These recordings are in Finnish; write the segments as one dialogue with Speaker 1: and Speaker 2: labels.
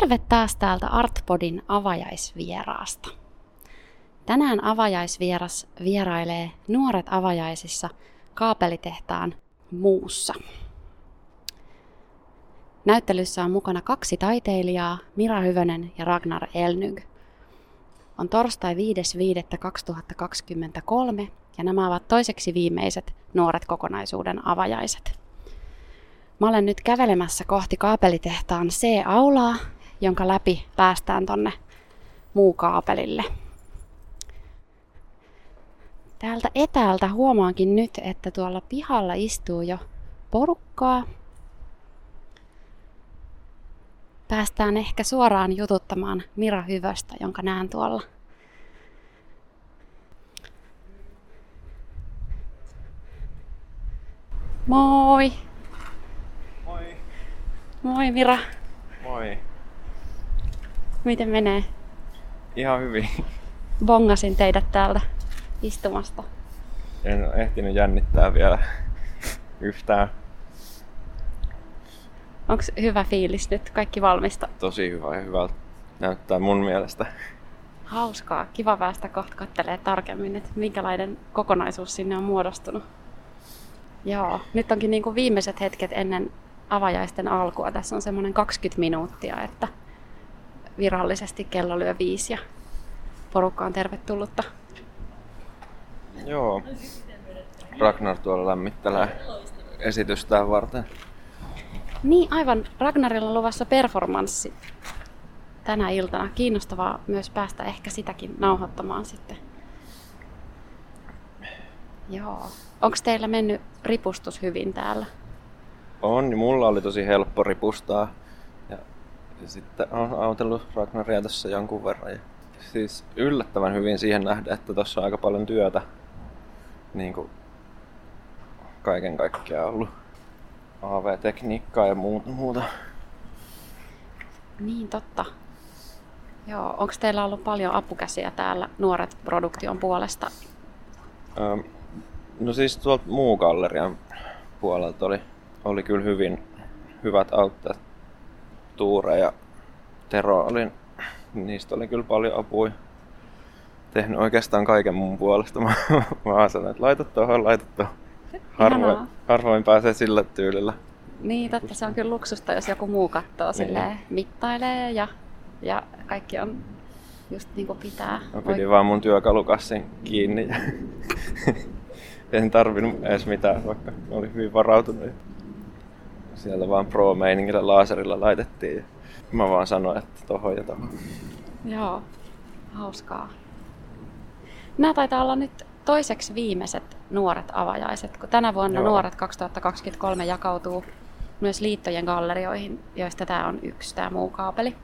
Speaker 1: Terve taas täältä Artpodin avajaisvieraasta. Tänään avajaisvieras vierailee Nuoret avajaisissa kaapelitehtaan muussa. Näyttelyssä on mukana kaksi taiteilijaa, Mira Hyvönen ja Ragnar Elnyg. On torstai 5.5.2023 ja nämä ovat toiseksi viimeiset Nuoret kokonaisuuden avajaiset. Mä olen nyt kävelemässä kohti kaapelitehtaan C-aulaa, jonka läpi päästään tonne kaapelille. Täältä etäältä huomaankin nyt, että tuolla pihalla istuu jo porukkaa. Päästään ehkä suoraan jututtamaan Mira Hyvöstä, jonka näen tuolla. Moi!
Speaker 2: Moi.
Speaker 1: Moi Mira!
Speaker 2: Moi.
Speaker 1: Miten menee?
Speaker 2: Ihan hyvin.
Speaker 1: Bongasin teidät täältä istumasta.
Speaker 2: En ole ehtinyt jännittää vielä yhtään.
Speaker 1: Onko hyvä fiilis nyt? Kaikki valmista?
Speaker 2: Tosi hyvä ja hyvältä näyttää mun mielestä.
Speaker 1: Hauskaa. Kiva päästä kohta kattelee tarkemmin, että minkälainen kokonaisuus sinne on muodostunut. Joo, nyt onkin niin kuin viimeiset hetket ennen avajaisten alkua. Tässä on semmoinen 20 minuuttia, että virallisesti kello lyö viisi ja porukka on tervetullutta.
Speaker 2: Joo. Ragnar tuolla lämmittelee esitystään varten.
Speaker 1: Niin, aivan. Ragnarilla on luvassa performanssi tänä iltana. Kiinnostavaa myös päästä ehkä sitäkin nauhoittamaan sitten. Joo. Onko teillä mennyt ripustus hyvin täällä?
Speaker 2: On, niin mulla oli tosi helppo ripustaa. Ja sitten on autellut Ragnaria tässä jonkun verran. Ja siis yllättävän hyvin siihen nähdä, että tuossa on aika paljon työtä. Niin kuin kaiken kaikkiaan ollut. AV-tekniikkaa ja muuta. muuta.
Speaker 1: Niin, totta. Joo, onko teillä ollut paljon apukäsiä täällä Nuoret Produktion puolesta?
Speaker 2: Öm, no siis tuolta muu gallerian puolelta oli, oli kyllä hyvin hyvät auttajat. Tuure ja Tero oli, niistä oli kyllä paljon apua. Tehnyt oikeastaan kaiken mun puolesta. Mä, mä vaan sanoin, että laita tuohon, laita tuohon. Harvoin, harvoin pääsee sillä tyylillä.
Speaker 1: Niin, totta. Se on kyllä luksusta, jos joku muu katsoo silleen, mittailee ja, ja kaikki on just niin kuin pitää.
Speaker 2: Mä pidin vaan mun työkalukassin kiinni. en tarvinnut edes mitään, vaikka oli hyvin varautunut. Sieltä vaan pro-meiningillä laserilla laitettiin. ja Mä vaan sanoin, että tohon ja tohon.
Speaker 1: Joo, hauskaa. Nämä taitaa olla nyt toiseksi viimeiset nuoret avajaiset, kun tänä vuonna
Speaker 2: Joo.
Speaker 1: nuoret 2023 jakautuu myös liittojen gallerioihin, joista tämä on yksi, tämä muu kaapeli.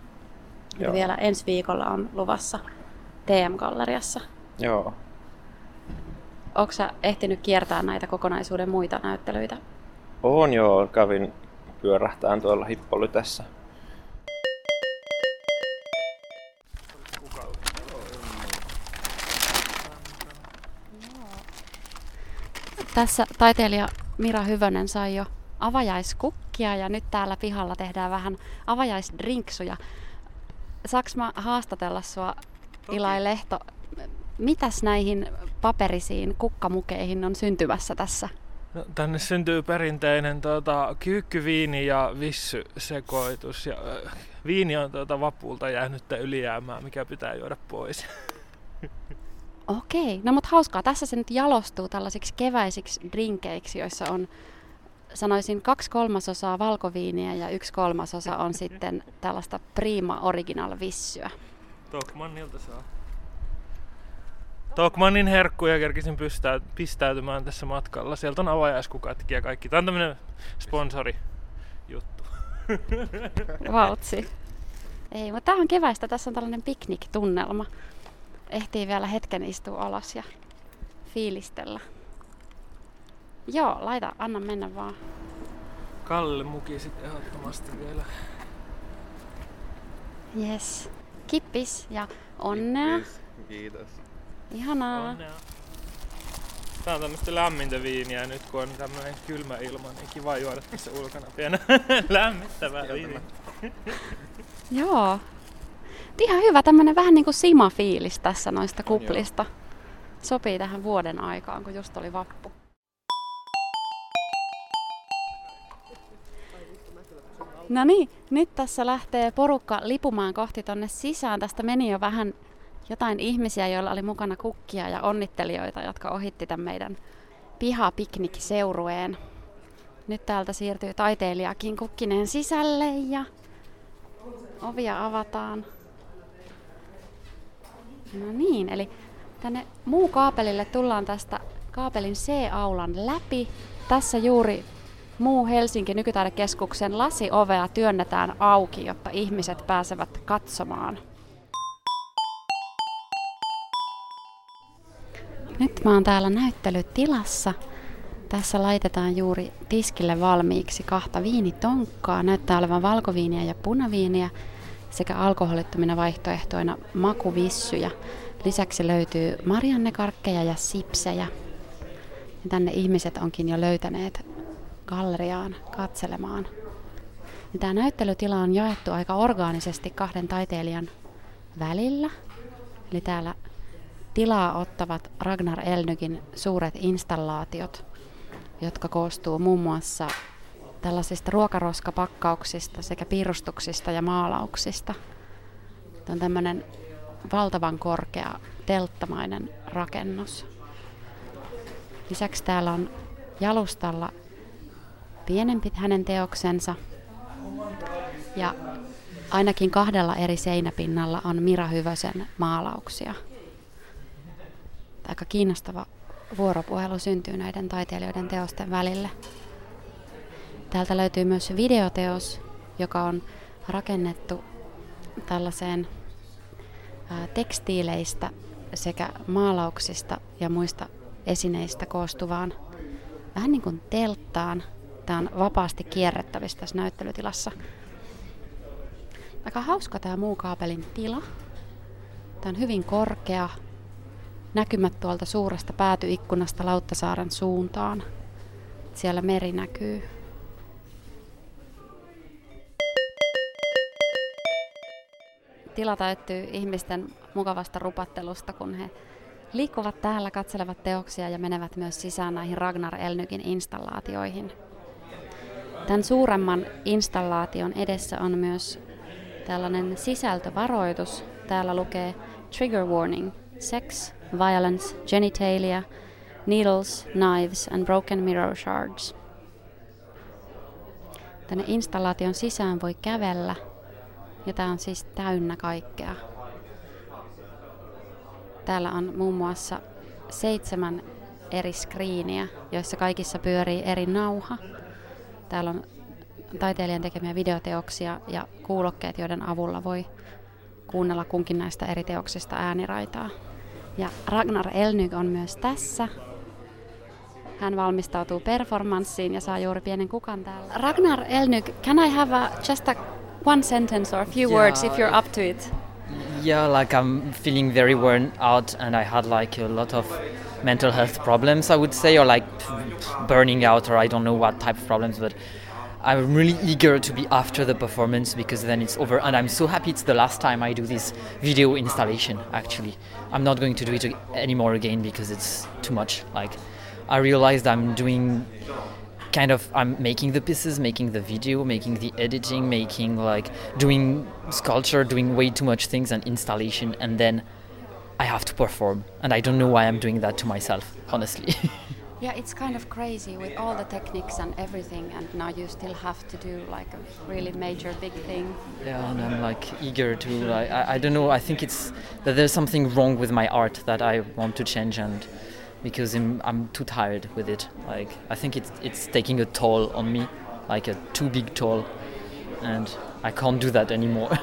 Speaker 1: Ja
Speaker 2: Joo.
Speaker 1: vielä ensi viikolla on luvassa TM-galleriassa.
Speaker 2: Joo.
Speaker 1: Onko sä ehtinyt kiertää näitä kokonaisuuden muita näyttelyitä?
Speaker 2: On joo, kävin pyörähtään tuolla Hippolytessä.
Speaker 1: Tässä taiteilija Mira Hyvönen sai jo avajaiskukkia ja nyt täällä pihalla tehdään vähän avajaisdrinksuja. Saaks mä haastatella sua Ilai Lehto? Mitäs näihin paperisiin kukkamukeihin on syntymässä tässä?
Speaker 3: No, tänne syntyy perinteinen tuota, kyykkyviini ja vissy sekoitus. Ja, äh, viini on tuota, vapulta jäänyttä ylijäämää, mikä pitää juoda pois.
Speaker 1: Okei, no mutta hauskaa. Tässä se nyt jalostuu tällaisiksi keväisiksi drinkeiksi, joissa on sanoisin kaksi kolmasosaa valkoviiniä ja yksi kolmasosa on sitten tällaista prima original vissyä.
Speaker 3: Tokmannilta saa. Tokmannin herkkuja kerkisin pystää, pistäytymään tässä matkalla. Sieltä on avajaiskukatkin ja kaikki. Tämä on tämmönen sponsori juttu.
Speaker 1: Vautsi. Ei, mutta tämä on keväistä. Tässä on tällainen piknik-tunnelma. Ehtii vielä hetken istua alas ja fiilistellä. Joo, laita, anna mennä vaan.
Speaker 3: Kalle muki sitten ehdottomasti vielä.
Speaker 1: Yes. Kippis ja onnea.
Speaker 2: Kiitos.
Speaker 1: Ihanaa.
Speaker 3: Onnea. Tää on tämmöstä lämmintä viiniä nyt kun on tämmönen kylmä ilma, niin kiva juoda tässä ulkona pienä lämmittävää viiniä.
Speaker 1: Joo. Ihan hyvä tämmönen vähän niin kuin sima-fiilis tässä noista kuplista. Sopii tähän vuoden aikaan, kun just oli vappu. No niin, nyt tässä lähtee porukka lipumaan kohti tonne sisään. Tästä meni jo vähän jotain ihmisiä, joilla oli mukana kukkia ja onnittelijoita, jotka ohitti tämän meidän pihapiknikseurueen. Nyt täältä siirtyy taiteilijakin kukkineen sisälle ja ovia avataan. No niin, eli tänne muu kaapelille tullaan tästä kaapelin C-aulan läpi. Tässä juuri muu Helsinki nykytaidekeskuksen lasiovea työnnetään auki, jotta ihmiset pääsevät katsomaan. Nyt mä oon täällä näyttelytilassa. Tässä laitetaan juuri tiskille valmiiksi kahta viinitonkkaa. Näyttää olevan valkoviiniä ja punaviiniä sekä alkoholittomina vaihtoehtoina makuvissyjä. Lisäksi löytyy mariannekarkkeja ja sipsejä. Ja tänne ihmiset onkin jo löytäneet galleriaan katselemaan. Ja tämä näyttelytila on jaettu aika orgaanisesti kahden taiteilijan välillä. Eli täällä tilaa ottavat Ragnar Elnykin suuret installaatiot, jotka koostuu muun muassa tällaisista ruokaroskapakkauksista sekä piirustuksista ja maalauksista. Tämä on tämmöinen valtavan korkea telttamainen rakennus. Lisäksi täällä on jalustalla pienempi hänen teoksensa ja ainakin kahdella eri seinäpinnalla on Mira Hyvösen maalauksia. Aika kiinnostava vuoropuhelu syntyy näiden taiteilijoiden teosten välille. Täältä löytyy myös videoteos, joka on rakennettu tällaiseen tekstiileistä sekä maalauksista ja muista esineistä koostuvaan vähän niin kuin telttaan. Tämä on vapaasti kierrettävissä tässä näyttelytilassa. Aika hauska tämä muu kaapelin tila. Tämä on hyvin korkea. Näkymät tuolta suuresta päätyikkunasta Lauttasaaren suuntaan. Siellä meri näkyy tila täyttyy ihmisten mukavasta rupattelusta, kun he liikkuvat täällä, katselevat teoksia ja menevät myös sisään näihin Ragnar Elnykin installaatioihin. Tämän suuremman installaation edessä on myös tällainen sisältövaroitus. Täällä lukee Trigger Warning, Sex, Violence, Genitalia, Needles, Knives and Broken Mirror Shards. Tänne installaation sisään voi kävellä ja tämä on siis täynnä kaikkea. Täällä on muun muassa seitsemän eri skriiniä, joissa kaikissa pyörii eri nauha. Täällä on taiteilijan tekemiä videoteoksia ja kuulokkeet, joiden avulla voi kuunnella kunkin näistä eri teoksista ääniraitaa. Ja Ragnar Elnyk on myös tässä. Hän valmistautuu performanssiin ja saa juuri pienen kukan täällä. Ragnar Elnyk, can I have a, just a one sentence or a few yeah, words if you're up to it.
Speaker 4: Yeah, like I'm feeling very worn out and I had like a lot of mental health problems, I would say, or like burning out, or I don't know what type of problems, but I'm really eager to be after the performance because then it's over. And I'm so happy it's the last time I do this video installation, actually. I'm not going to do it anymore again because it's too much. Like, I realized I'm doing kind of I'm making the pieces, making the video, making the editing, making like doing sculpture, doing way too much things and installation, and then I have to perform, and I don't know why I'm doing that to myself, honestly.
Speaker 1: yeah, it's kind of crazy with all the techniques and everything, and now you still have to do like a really major big thing.
Speaker 4: Yeah, and I'm like eager to like I, I don't know. I think it's that there's something wrong with my art that I want to change and because I'm, I'm too tired with it. Like I think it's it's taking a toll on me, like a too big toll, and I can't do that anymore.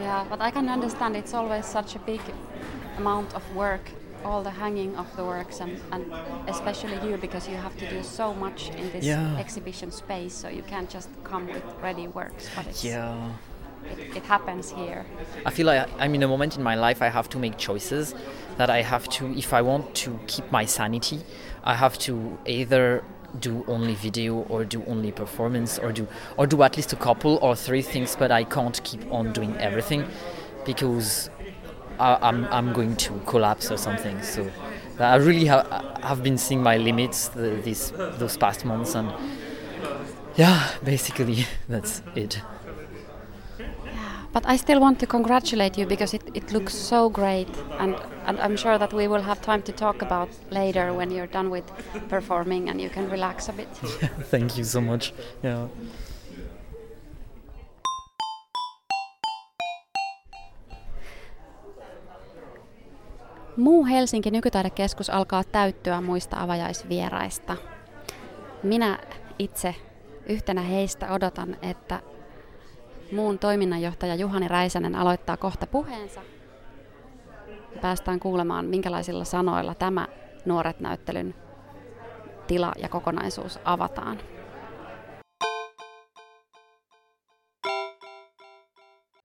Speaker 1: yeah, but I can understand it's always such a big amount of work, all the hanging of the works, and, and especially you because you have to do so much in this yeah. exhibition space, so you can't just come with ready works. But it's,
Speaker 4: yeah.
Speaker 1: It, it happens here.
Speaker 4: I feel like I'm in a moment in my life I have to make choices that I have to, if I want to keep my sanity, I have to either do only video or do only performance or do or do at least a couple or three things, but I can't keep on doing everything because I, I'm I'm going to collapse or something. So I really ha- have been seeing my limits the, these those past months, and yeah, basically that's it.
Speaker 1: But I still want to congratulate you because it, it looks so great, and, and I'm sure that we will have time to talk about later when you're done with performing and you can relax a bit.
Speaker 4: Thank you so much. Yeah.
Speaker 1: Muu Helsinki nykytaidekeskus alkaa täyttyä muista avajaisvieraista. Minä itse yhtenä heistä odotan, että muun toiminnanjohtaja Juhani Räisänen aloittaa kohta puheensa. Päästään kuulemaan, minkälaisilla sanoilla tämä Nuoret näyttelyn tila ja kokonaisuus avataan.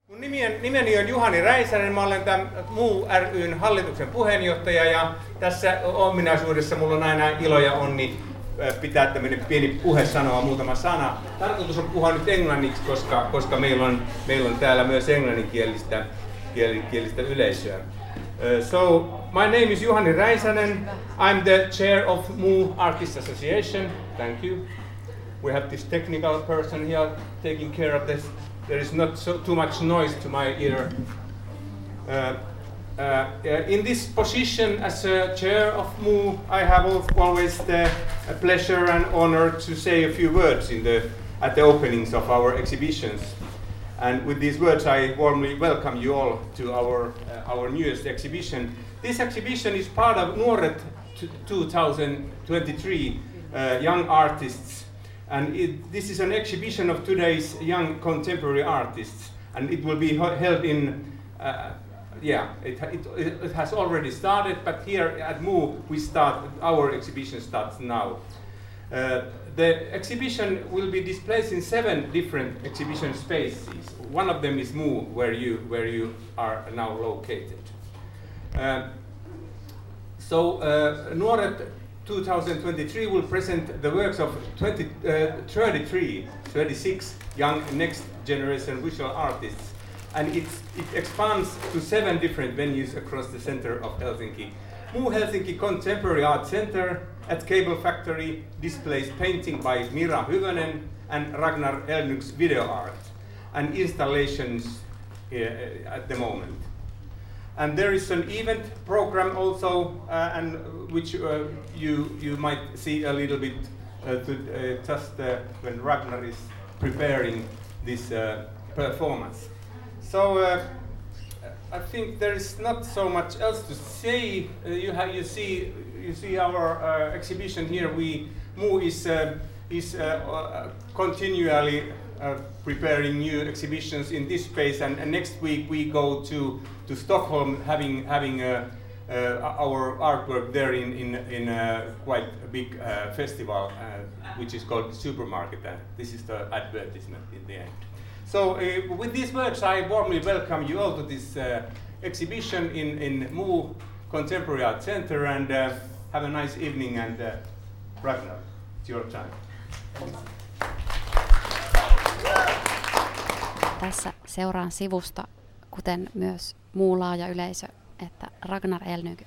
Speaker 5: Mun nimeni on Juhani Räisänen, mä olen tämän Muu ryn hallituksen puheenjohtaja ja tässä ominaisuudessa mulla on aina ilo ja onni pitää tämmöinen pieni puhe sanoa muutama sana. Tarkoitus on puhua nyt englanniksi, koska, koska meillä, on, meillä on täällä myös englanninkielistä kielistä yleisöä. Uh, so, my name is Juhani Räisänen. I'm the chair of Mu Artists Association. Thank you. We have this technical person here taking care of this. There is not so too much noise to my ear. Uh, uh, in this position as a chair of MU, I have always the pleasure and honor to say a few words in the, at the openings of our exhibitions. And with these words, I warmly welcome you all to our, uh, our newest exhibition. This exhibition is part of Nuoret 2023 uh, Young Artists. And it, this is an exhibition of today's young contemporary artists. And it will be held in uh, yeah, it, it, it, has already started, but here at MU, we start, our exhibition starts now. Uh, the exhibition will be displayed in seven different exhibition spaces. One of them is MU, where you, where you are now located. Uh, so, uh, Nuoret 2023 will present the works of 20, uh, 33, 36 young next generation visual artists and it expands to seven different venues across the center of Helsinki. Muu Helsinki Contemporary Art Center at Cable Factory displays painting by Mira Hyvönen and Ragnar Elnyk's video art and installations uh, at the moment. And there is an event program also, uh, and which uh, you you might see a little bit uh, to, uh, just uh, when Ragnar is preparing this performance. So I think there is not so much else to say. You have you see you see our exhibition here. We Mu is is continually preparing new exhibitions in this space, and, and, next week we go to to Stockholm, having having. our artwork there in, in, in quite a big festival, which is called Supermarket, and this is the advertisement in the end. So uh, with these words, I warmly welcome you all to this uh, exhibition in, in Mu Contemporary Art Center and uh, have a nice evening and uh, Ragnar, it's your time.
Speaker 1: Tässä seuraan sivusta, kuten myös muu laaja yleisö, että Ragnar Elnyk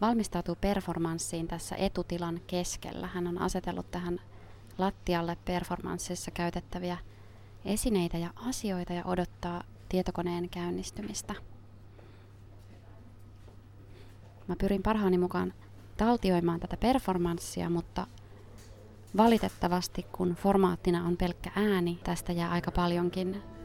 Speaker 1: valmistautuu performanssiin tässä etutilan keskellä. Hän on asetellut tähän lattialle performanssissa käytettäviä esineitä ja asioita ja odottaa tietokoneen käynnistymistä. Mä pyrin parhaani mukaan taltioimaan tätä performanssia, mutta valitettavasti kun formaattina on pelkkä ääni, tästä jää aika paljonkin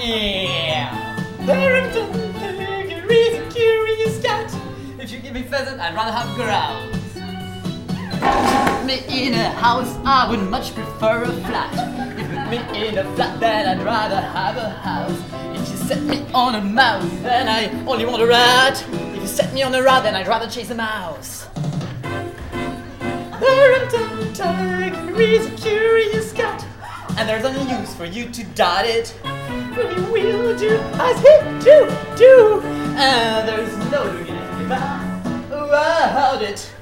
Speaker 6: Meow. Tiger is a curious cat. If you give me pheasant, I'd rather have you put me in a house, I would much prefer a flat. If you put me in a flat, then I'd rather have a house. If you set me on a mouse, then I only want a rat. If you set me on a rat, then I'd rather chase a mouse. Barrington Tiger is a curious cat. And there's only use for you to dot it. But you will do as it do, do. Uh, and there's no doing anything about, it.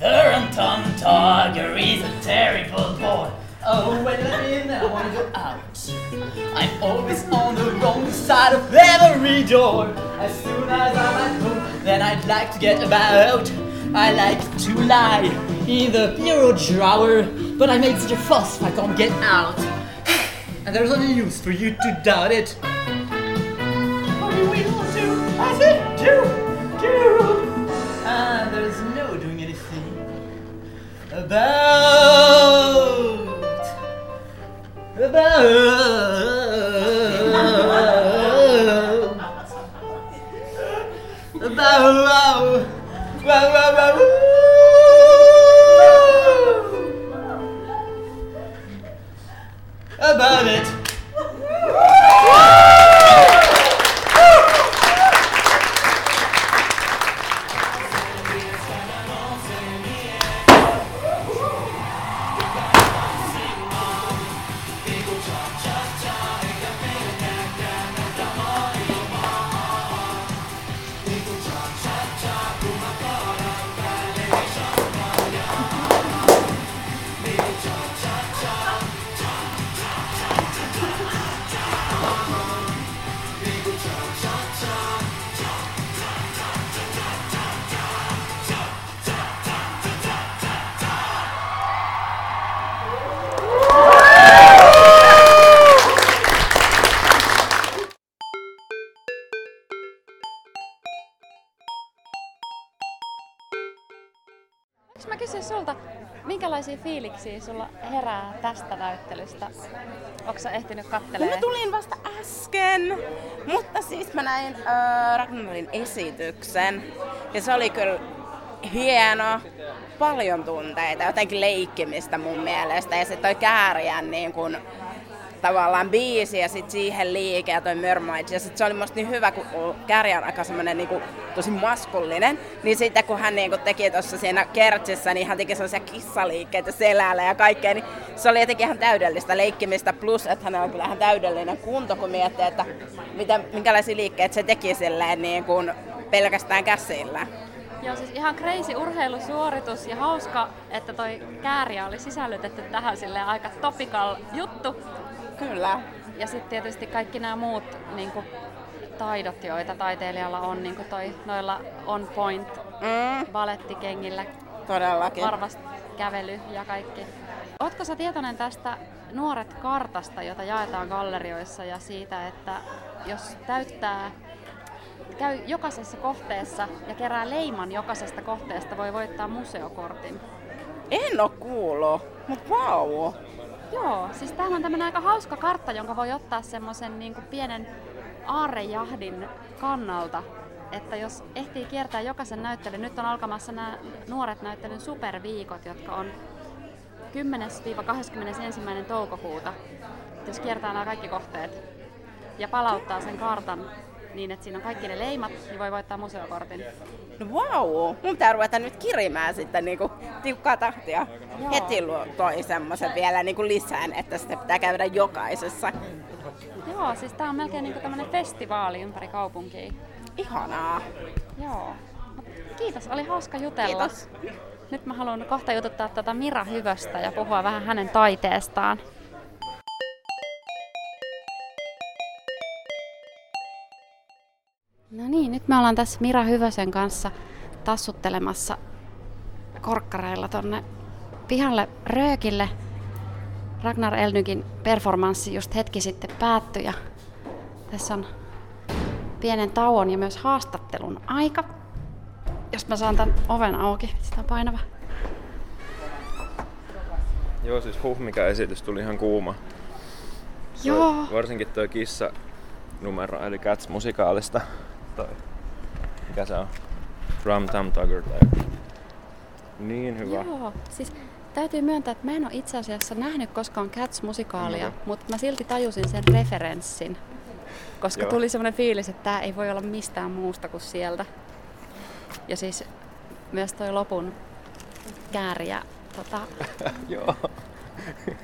Speaker 6: Barrington Tiger is a terrible boy. Oh, when I'm in, I wanna go out. I'm always on the wrong side of every door. As soon as I'm at home, then I'd like to get about. I like to lie in the bureau drawer, but I make such a fuss if I can't get out. And there's only use for you to doubt it. But we will do as it do, do. And there's no doing anything about about about about it.
Speaker 1: minkälaisia fiiliksiä sulla herää tästä näyttelystä? Onko sä ehtinyt
Speaker 7: No
Speaker 1: kattelemaan?
Speaker 7: mä tulin vasta äsken, mutta siis mä näin äh, Ragnarin esityksen ja se oli kyllä hieno, paljon tunteita, jotenkin leikkimistä mun mielestä ja sitten toi Kääriän niin kun, tavallaan biisi ja sitten siihen liike ja toi Mermaids. Ja sitten se oli musta niin hyvä, kun Kääriä on aika semmonen niin tosi maskullinen, niin sitten kun hän niin kun teki tuossa siinä kertsissä, niin hän teki sellaisia kissaliikkeitä selällä ja kaikkea, niin se oli jotenkin ihan täydellistä leikkimistä, plus että hänellä on kyllä ihan täydellinen kunto, kun miettii, että mitä, minkälaisia liikkeitä se teki silleen niin kuin pelkästään käsillä.
Speaker 1: Joo, siis ihan crazy urheilusuoritus ja hauska, että toi kääriä oli sisällytetty tähän sille aika topical juttu.
Speaker 7: Kyllä.
Speaker 1: Ja sitten tietysti kaikki nämä muut niin kuin, taidot, joita taiteilijalla on, niin kuin toi, noilla on point
Speaker 7: Mm,
Speaker 1: balettikengillä,
Speaker 7: todellakin.
Speaker 1: varvast kävely ja kaikki. Ootko sä tietoinen tästä Nuoret kartasta, jota jaetaan gallerioissa ja siitä, että jos täyttää käy jokaisessa kohteessa ja kerää leiman jokaisesta kohteesta, voi voittaa museokortin.
Speaker 7: En oo kuullut, mut vau. Wow.
Speaker 1: Joo, siis täällä on tämmönen aika hauska kartta, jonka voi ottaa semmoisen niin pienen aarrejahdin kannalta. Että jos ehtii kiertää jokaisen näyttelyn, nyt on alkamassa nämä nuoret näyttelyn superviikot, jotka on 10-21. toukokuuta. Et Jos kiertää nämä kaikki kohteet ja palauttaa sen kartan niin, että siinä on kaikki ne leimat, niin voi voittaa museokortin.
Speaker 7: No vau, wow. mun pitää ruveta nyt kirimään sitten niinku tiukkaa tahtia.
Speaker 1: Joo.
Speaker 7: Heti luo toi semmoisen vielä niinku lisään, että sitä pitää käydä jokaisessa.
Speaker 1: Joo, siis tää on melkein niinku tämmönen festivaali ympäri kaupunkia.
Speaker 7: Ihanaa.
Speaker 1: Joo. Kiitos, oli hauska jutella.
Speaker 7: Kiitos.
Speaker 1: Nyt mä haluan kohta jututtaa tätä Mira Hyvöstä ja puhua vähän hänen taiteestaan. No niin, nyt me ollaan tässä Mira Hyvösen kanssa tassuttelemassa korkkareilla tonne pihalle Röökille. Ragnar Elnykin performanssi just hetki sitten päättyi ja tässä on pienen tauon ja myös haastattelun aika. Jos mä saan tämän oven auki, sitä on painava.
Speaker 2: Joo, siis huh, mikä esitys tuli ihan kuuma.
Speaker 1: Joo.
Speaker 2: Varsinkin tuo kissa numero, eli Cats musikaalista. Tai mikä se on? Drum Tam Tugger tai niin hyvä.
Speaker 1: Joo, siis täytyy myöntää, että mä en ole itse asiassa nähnyt koskaan Cats-musikaalia,
Speaker 2: No.
Speaker 1: mutta mä silti tajusin sen referenssin. Koska
Speaker 2: Joo.
Speaker 1: tuli semmoinen fiilis, että tämä ei voi olla mistään muusta kuin sieltä. Ja siis myös toi lopun kääriä, tota,
Speaker 2: Joo.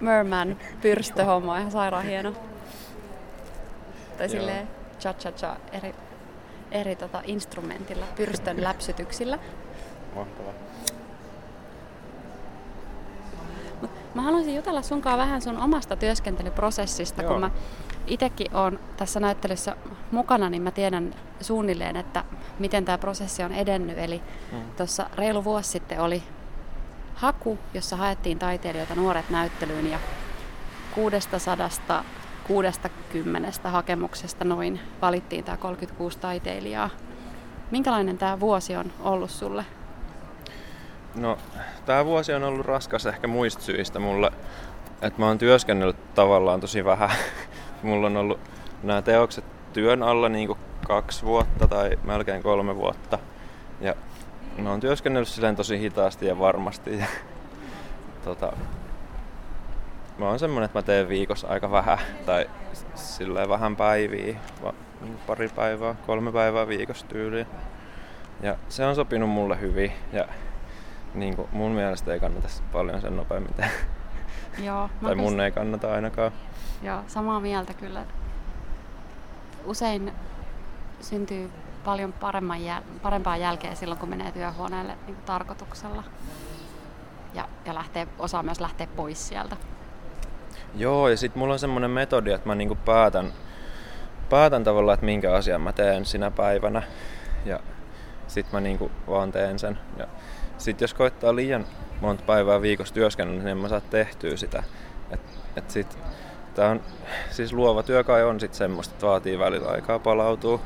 Speaker 1: Merman pyrstöhomma on ihan sairaan hieno. Tai
Speaker 2: Joo.
Speaker 1: silleen cha cha cha eri, eri tota instrumentilla, pyrstön läpsytyksillä.
Speaker 2: Mahtavaa.
Speaker 1: Mä haluaisin jutella sunkaan vähän sun omasta työskentelyprosessista,
Speaker 2: Joo.
Speaker 1: kun mä itsekin olen tässä näyttelyssä mukana, niin mä tiedän suunnilleen, että miten tämä prosessi on edennyt. Eli
Speaker 2: Mm.
Speaker 1: tuossa reilu vuosi sitten oli haku, jossa haettiin taiteilijoita nuoret näyttelyyn ja 660 hakemuksesta noin valittiin tämä 36 taiteilijaa. Minkälainen tämä vuosi on ollut sulle?
Speaker 2: No, tämä vuosi on ollut raskas ehkä muista syistä mulle, että mä oon työskennellyt tavallaan tosi vähän. Mulla on ollut nämä teokset työn alla niin kaksi vuotta tai melkein kolme vuotta. Ja mä oon työskennellyt silleen tosi hitaasti ja varmasti. Ja, tota, mä oon semmonen, että mä teen viikossa aika vähän tai silleen vähän päiviä, va- pari päivää, kolme päivää viikossa tyyliin. Ja se on sopinut mulle hyvin ja niin kuin mun mielestä ei kannata paljon sen nopeammin tehdä.
Speaker 1: Joo,
Speaker 2: tai mun ei kannata ainakaan.
Speaker 1: Joo, samaa mieltä kyllä. Usein syntyy paljon paremman jäl- parempaa jälkeä silloin, kun menee työhuoneelle niin tarkoituksella. Ja, ja lähtee, osaa myös lähteä pois sieltä.
Speaker 2: Joo, ja sit mulla on semmonen metodi, että mä niinku päätän, päätän tavallaan, että minkä asian mä teen sinä päivänä. Ja sit mä niinku vaan teen sen. Ja sit jos koittaa liian monta päivää viikossa työskennellä, niin en mä saa tehtyä sitä. Et, et sit, tää on, siis luova työ kai on sit semmoista, että vaatii välillä aikaa palautua.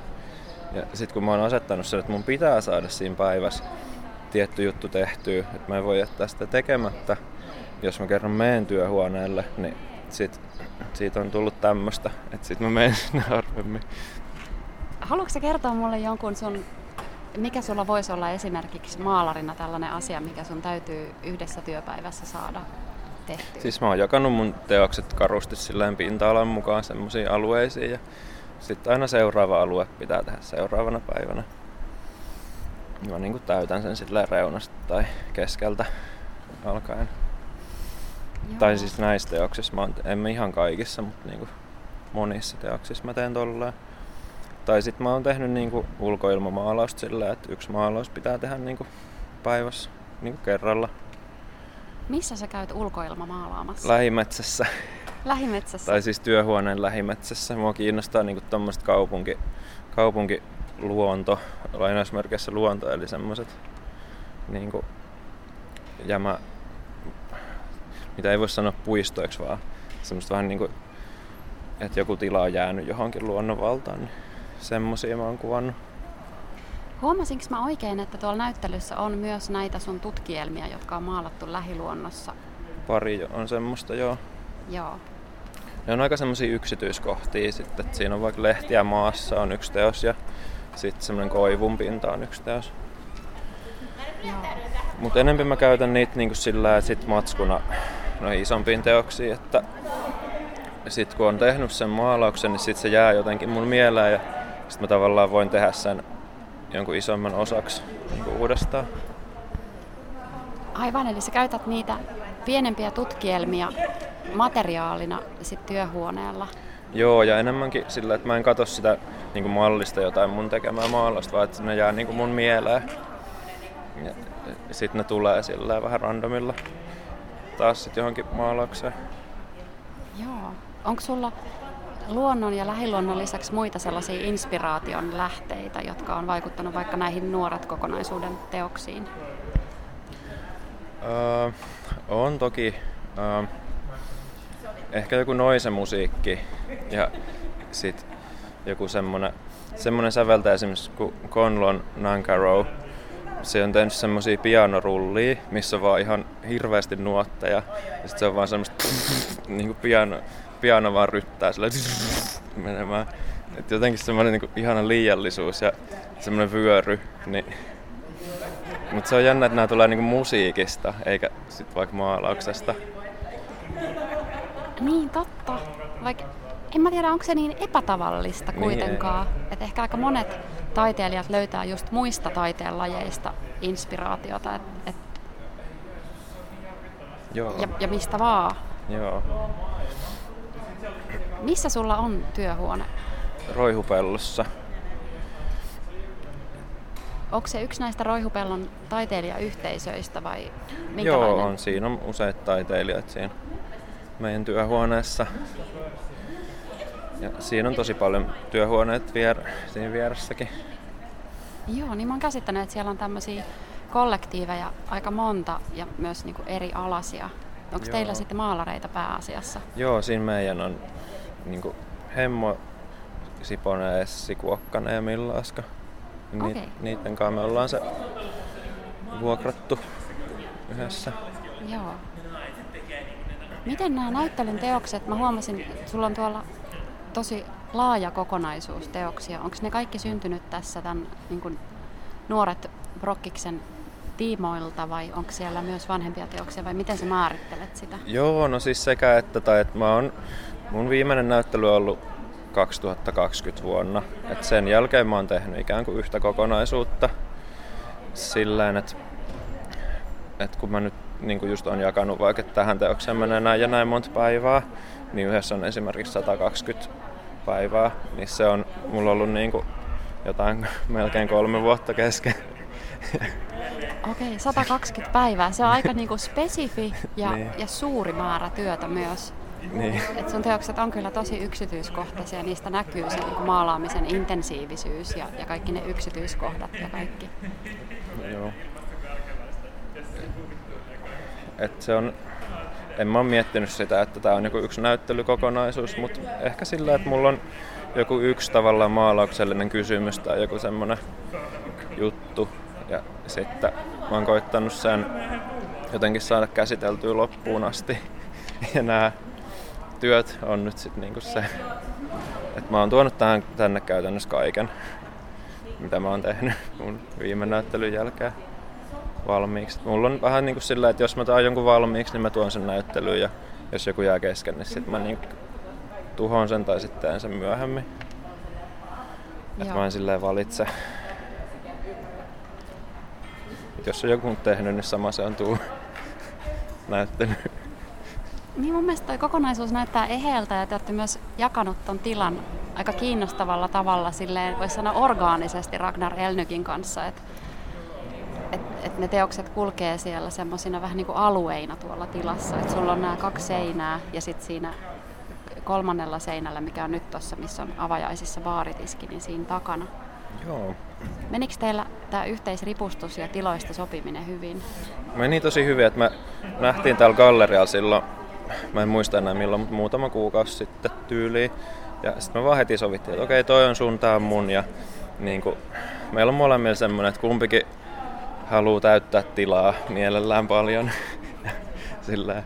Speaker 2: Ja sit kun mä oon asettanut sen, että mun pitää saada siinä päivässä tietty juttu tehtyä, että mä en voi jättää sitä tekemättä, jos mä kerran meen työhuoneelle, niin sit, siitä on tullut tämmöstä, että sit mä menen sinne harvemmin.
Speaker 1: Haluatko sä kertoa mulle jonkun sun, mikä sulla voisi olla esimerkiksi maalarina tällainen asia, mikä sun täytyy yhdessä työpäivässä saada tehtyä?
Speaker 2: Siis mä oon jakanut mun teokset karusti silleen pinta-alan mukaan semmoisiin alueisiin ja sitten aina seuraava alue pitää tehdä seuraavana päivänä. Mä niinku täytän sen silleen reunasta tai keskeltä alkaen.
Speaker 1: Joo.
Speaker 2: Tai siis näissä teoksissa, mä en mä ihan kaikissa, mutta niinku monissa teoksissa mä teen tolleen. Tai sit mä oon tehnyt niinku ulkoilmamaalausta silleen, että yksi maalaus pitää tehdä niinku päivässä niinku kerralla
Speaker 1: Missä sä käyt ulkoilmamaalaamassa?
Speaker 2: lähimetsässä.
Speaker 1: Lähimetsässä.
Speaker 2: Tai siis työhuoneen lähimetsässä. Mua kiinnostaa niinku tommoset kaupunki, kaupunkiluonto, lainausmerkeissä luonto, eli semmoset niinku jämä, mitä ei voi sanoa puistoiksi, vaan semmoista vähän niinku, että joku tila on jäänyt johonkin luonnonvaltaan, niin semmosia mä oon kuvannut.
Speaker 1: Huomasinko mä oikein, että tuolla näyttelyssä on myös näitä sun tutkielmia, jotka on maalattu lähiluonnossa?
Speaker 2: Pari on semmoista, joo.
Speaker 1: Joo.
Speaker 2: Ne on aika semmoisia yksityiskohtia sitten, että siinä on vaikka lehtiä maassa on yksi teos ja sitten semmoinen koivun pinta on yksi teos. Mutta enemmän mä käytän niitä niinku sillä että sit matskuna noihin isompiin teoksiin, että sit kun on tehnyt sen maalauksen, niin sit se jää jotenkin mun mieleen ja sit mä tavallaan voin tehdä sen jonkun isomman osaksi niinku uudestaan.
Speaker 1: Aivan, eli sä käytät niitä pienempiä tutkielmia materiaalina sit työhuoneella.
Speaker 2: Joo, ja enemmänkin sillä, että mä en katso sitä niin mallista jotain mun tekemää maalausta, vaan että ne jää niin mun mieleen. Ja sitten ne tulee sillä vähän randomilla taas sit johonkin maalaukseen.
Speaker 1: Joo. Onko sulla luonnon ja lähiluonnon lisäksi muita sellaisia inspiraation lähteitä, jotka on vaikuttanut vaikka näihin nuoret kokonaisuuden teoksiin?
Speaker 2: Öö, on toki. Öö, ehkä joku noise musiikki ja sit joku semmonen, semmonen säveltä esimerkiksi kuin Conlon Nankaro. Se on tehnyt semmosia pianorullia, missä on vaan ihan hirveästi nuotteja. Ja sit se on vaan semmoista niinku piano, piano vaan ryttää sillä menemään. Et jotenkin semmoinen niinku ihana liiallisuus ja semmoinen vyöry. Niin... Mutta se on jännä, että nämä tulee niinku musiikista, eikä sit vaikka maalauksesta.
Speaker 1: Niin, totta. Vaikka en mä tiedä, onko se niin epätavallista niin kuitenkaan. Niin että ehkä aika monet taiteilijat löytää just muista taiteenlajeista inspiraatiota. Et, et
Speaker 2: Joo.
Speaker 1: Ja, ja mistä vaan.
Speaker 2: Joo.
Speaker 1: Missä sulla on työhuone?
Speaker 2: Roihupellossa.
Speaker 1: Onko se yksi näistä Roihupellon taiteilijayhteisöistä vai minkälainen?
Speaker 2: Joo, on. Siinä on useat taiteilijat siinä meidän työhuoneessa. Ja siinä on tosi paljon työhuoneet vier, siinä vieressäkin.
Speaker 1: Joo, niin mä oon käsittänyt, että siellä on tämmöisiä kollektiiveja aika monta ja myös niinku eri alasia. Onko teillä sitten maalareita pääasiassa?
Speaker 2: Joo, siinä meidän on niinku Hemmo, Siponen, Essi, Kuokkanen ja Millaska. Ni, okay. Niiden kanssa me ollaan se vuokrattu yhdessä.
Speaker 1: Joo. Miten nämä näyttelyn teokset, mä huomasin, että sulla on tuolla tosi laaja kokonaisuus teoksia. Onko ne kaikki syntynyt tässä tämän niin kuin nuoret Brokkiksen tiimoilta vai onko siellä myös vanhempia teoksia vai miten sä määrittelet sitä?
Speaker 2: Joo, no siis sekä että, tai että mä oon, mun viimeinen näyttely on ollut 2020 vuonna. Et sen jälkeen mä oon tehnyt ikään kuin yhtä kokonaisuutta silleen, että, että kun mä nyt niin kuin just on jakanut vaikka, tähän teokseen menee näin ja näin monta päivää, niin yhdessä on esimerkiksi 120 päivää, niin se on mulla ollut niin kuin jotain melkein kolme vuotta kesken.
Speaker 1: Okei, okay, 120 päivää. Se on aika niinku spesifi ja, niin. ja suuri määrä työtä myös.
Speaker 2: Niin.
Speaker 1: Et sun teokset on kyllä tosi yksityiskohtaisia, niistä näkyy se niin maalaamisen intensiivisyys ja, ja kaikki ne yksityiskohdat ja kaikki.
Speaker 2: Joo. Et se on, en mä ole miettinyt sitä, että tämä on joku yksi näyttelykokonaisuus, mutta ehkä sillä, että mulla on joku yksi tavallaan maalauksellinen kysymys tai joku semmoinen juttu. Ja sitten mä oon koittanut sen jotenkin saada käsiteltyä loppuun asti. Ja nämä työt on nyt sitten niinku se, että mä oon tuonut tähän, tänne käytännössä kaiken, mitä mä oon tehnyt mun viime näyttelyn jälkeen valmiiksi. Mulla on vähän niin kuin sillä, että jos mä taan jonkun valmiiksi, niin mä tuon sen näyttelyyn ja jos joku jää kesken, niin sitten mä niin tuhoan sen tai sitten teen sen myöhemmin. Että mä en silleen valitse. Et jos on joku tehnyt, niin sama se on tuu näyttely.
Speaker 1: Niin mun mielestä toi kokonaisuus näyttää eheeltä ja te olette myös jakanut ton tilan aika kiinnostavalla tavalla silleen, voisi sanoa orgaanisesti Ragnar Elnykin kanssa, että et, et ne teokset kulkee siellä semmoisina vähän niin kuin alueina tuolla tilassa. Että sulla on nämä kaksi seinää ja sitten siinä kolmannella seinällä, mikä on nyt tuossa, missä on avajaisissa baaritiski, niin siinä takana.
Speaker 2: Joo.
Speaker 1: Menikö teillä tämä yhteisripustus ja tiloista sopiminen hyvin?
Speaker 2: Meni tosi hyvin, että me nähtiin täällä gallerialla silloin, mä en muista enää milloin, mutta muutama kuukausi sitten tyyliin. Ja sitten me vaan heti sovittiin, että okei, toi on sun, tää on mun. Ja niin kuin, meillä on molemmilla semmoinen, että kumpikin haluaa täyttää tilaa mielellään paljon. Sillä,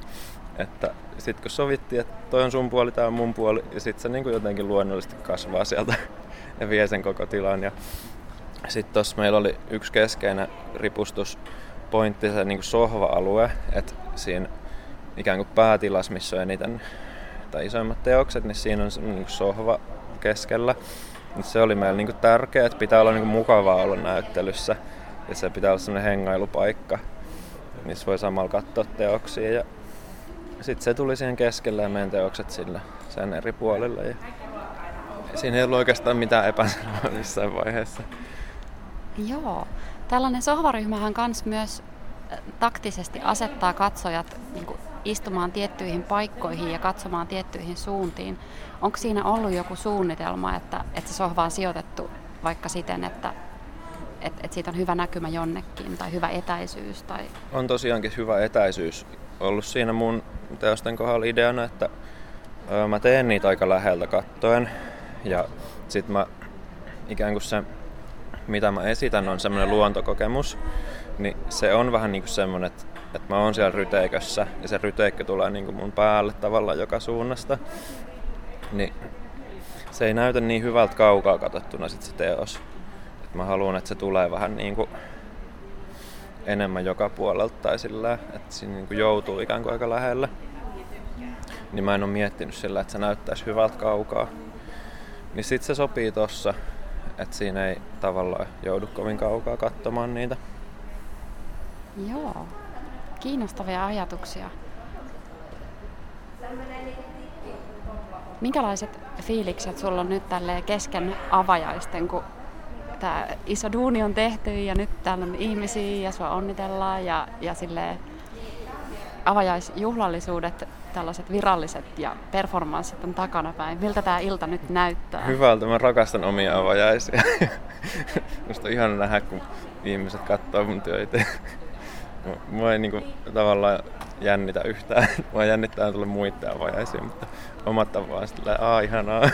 Speaker 2: että sitten kun sovittiin, että toi on sun puoli, tää on mun puoli, ja sitten se niin kuin jotenkin luonnollisesti kasvaa sieltä ja vie sen koko tilan. Ja sitten tuossa meillä oli yksi keskeinen ripustuspointti, se niin kuin sohva-alue, että siinä ikään kuin päätilas, missä on eniten tai isoimmat teokset, niin siinä on niin kuin sohva keskellä. Se oli meillä niin kuin tärkeää, että pitää olla niin kuin mukavaa olla näyttelyssä ja se pitää olla semmoinen hengailupaikka, missä voi samalla katsoa teoksia. Ja sitten se tuli siihen keskelle ja meidän teokset sillä sen eri puolilla. Ja siinä ei ollut oikeastaan mitään epäselvää missään vaiheessa.
Speaker 1: Joo. Tällainen sohvaryhmähän kans myös taktisesti asettaa katsojat niin kuin istumaan tiettyihin paikkoihin ja katsomaan tiettyihin suuntiin. Onko siinä ollut joku suunnitelma, että, että se on vaan sijoitettu vaikka siten, että, että, että siitä on hyvä näkymä jonnekin tai hyvä etäisyys? Tai...
Speaker 2: On tosiaankin hyvä etäisyys ollut siinä mun teosten kohdalla ideana, että mä teen niitä aika läheltä kattoen ja sitten mä ikään kuin se, mitä mä esitän, on semmoinen luontokokemus, niin se on vähän niin kuin semmoinen, että, että mä oon siellä ryteikössä ja se ryteikkö tulee niin kuin mun päälle tavallaan joka suunnasta. Niin se ei näytä niin hyvältä kaukaa katsottuna sit se teos. Mä haluan, että se tulee vähän niin kuin enemmän joka puolelta tai sillä, että siinä niin kuin joutuu ikään kuin aika lähellä. Niin mä en ole miettinyt sillä, että se näyttäisi hyvältä kaukaa. Niin sit se sopii tossa, että siinä ei tavallaan joudu kovin kaukaa katsomaan niitä.
Speaker 1: Joo, kiinnostavia ajatuksia. Minkälaiset fiilikset sulla on nyt tälle kesken avajaisten, kun tämä iso duuni on tehty ja nyt täällä on ihmisiä ja sua onnitellaan ja, ja sille avajaisjuhlallisuudet, tällaiset viralliset ja performanssit on takana päin. Miltä tämä ilta nyt näyttää?
Speaker 2: Hyvältä, mä rakastan omia avajaisia. Musta on ihana nähdä, kun ihmiset katsoo mun töitä. Mua ei niinku tavallaan jännitä yhtään. Mua jännittää tulla muita avajaisia, mutta omat on vaan aa ihanaa.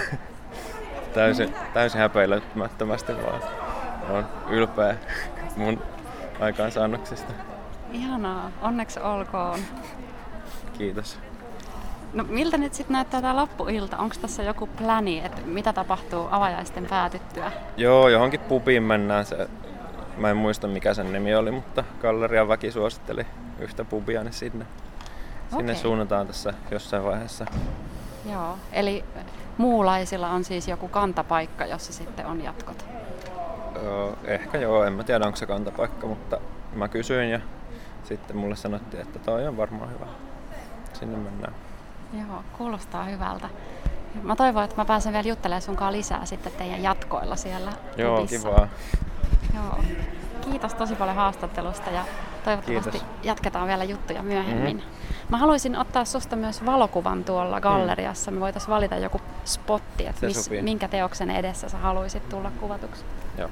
Speaker 2: Täysin, täysin häpeilemättömästi vaan. Olen ylpeä mun aikaansaannoksista.
Speaker 1: Ihanaa, onneksi olkoon.
Speaker 2: Kiitos.
Speaker 1: No miltä nyt sitten näyttää tämä loppuilta? Onko tässä joku pläni, että mitä tapahtuu avajaisten päätyttyä?
Speaker 2: Joo, johonkin pubiin mennään. Se, mä en muista mikä sen nimi oli, mutta gallerian väki suositteli yhtä pubia, niin sinne, sinne
Speaker 1: Okei.
Speaker 2: suunnataan tässä jossain vaiheessa.
Speaker 1: Joo, eli muulaisilla on siis joku kantapaikka, jossa sitten on jatkot.
Speaker 2: Joo, ehkä joo, en mä tiedä onko se kantapaikka, mutta mä kysyin ja sitten mulle sanottiin, että toi on varmaan hyvä. Sinne mennään.
Speaker 1: Joo, kuulostaa hyvältä. Mä toivon, että mä pääsen vielä juttelemaan sunkaan lisää sitten teidän jatkoilla siellä
Speaker 2: Joo,
Speaker 1: pubissa.
Speaker 2: kivaa.
Speaker 1: Joo. Kiitos tosi paljon haastattelusta ja toivottavasti
Speaker 2: Kiitos.
Speaker 1: jatketaan vielä juttuja myöhemmin.
Speaker 2: Mhm.
Speaker 1: Mä haluaisin ottaa susta myös valokuvan tuolla galleriassa. Me voitaisiin valita joku spotti, että miss,
Speaker 2: sopii.
Speaker 1: minkä teoksen edessä sä haluaisit tulla kuvatuksi.
Speaker 2: Joo.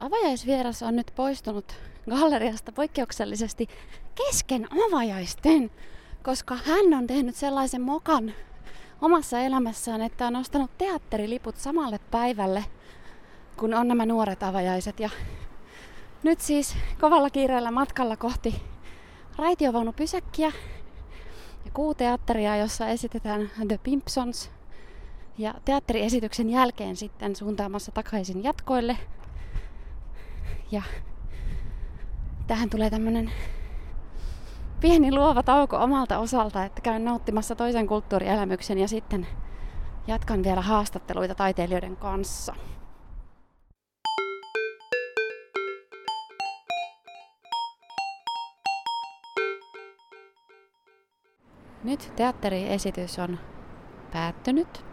Speaker 1: Avajaisvieras on nyt poistunut galleriasta poikkeuksellisesti kesken avajaisten, koska hän on tehnyt sellaisen mokan omassa elämässään, että on ostanut teatteriliput samalle päivälle, kun on nämä nuoret avajaiset. Ja nyt siis kovalla kiireellä matkalla kohti raitiovaunupysäkkiä ja kuuteatteria, jossa esitetään The Pimpsons. Ja teatteriesityksen jälkeen sitten suuntaamassa takaisin jatkoille – ja tähän tulee tämmönen pieni luova tauko omalta osalta, että käyn nauttimassa toisen kulttuurielämyksen ja sitten jatkan vielä haastatteluita taiteilijoiden kanssa. Nyt teatteriesitys on päättynyt.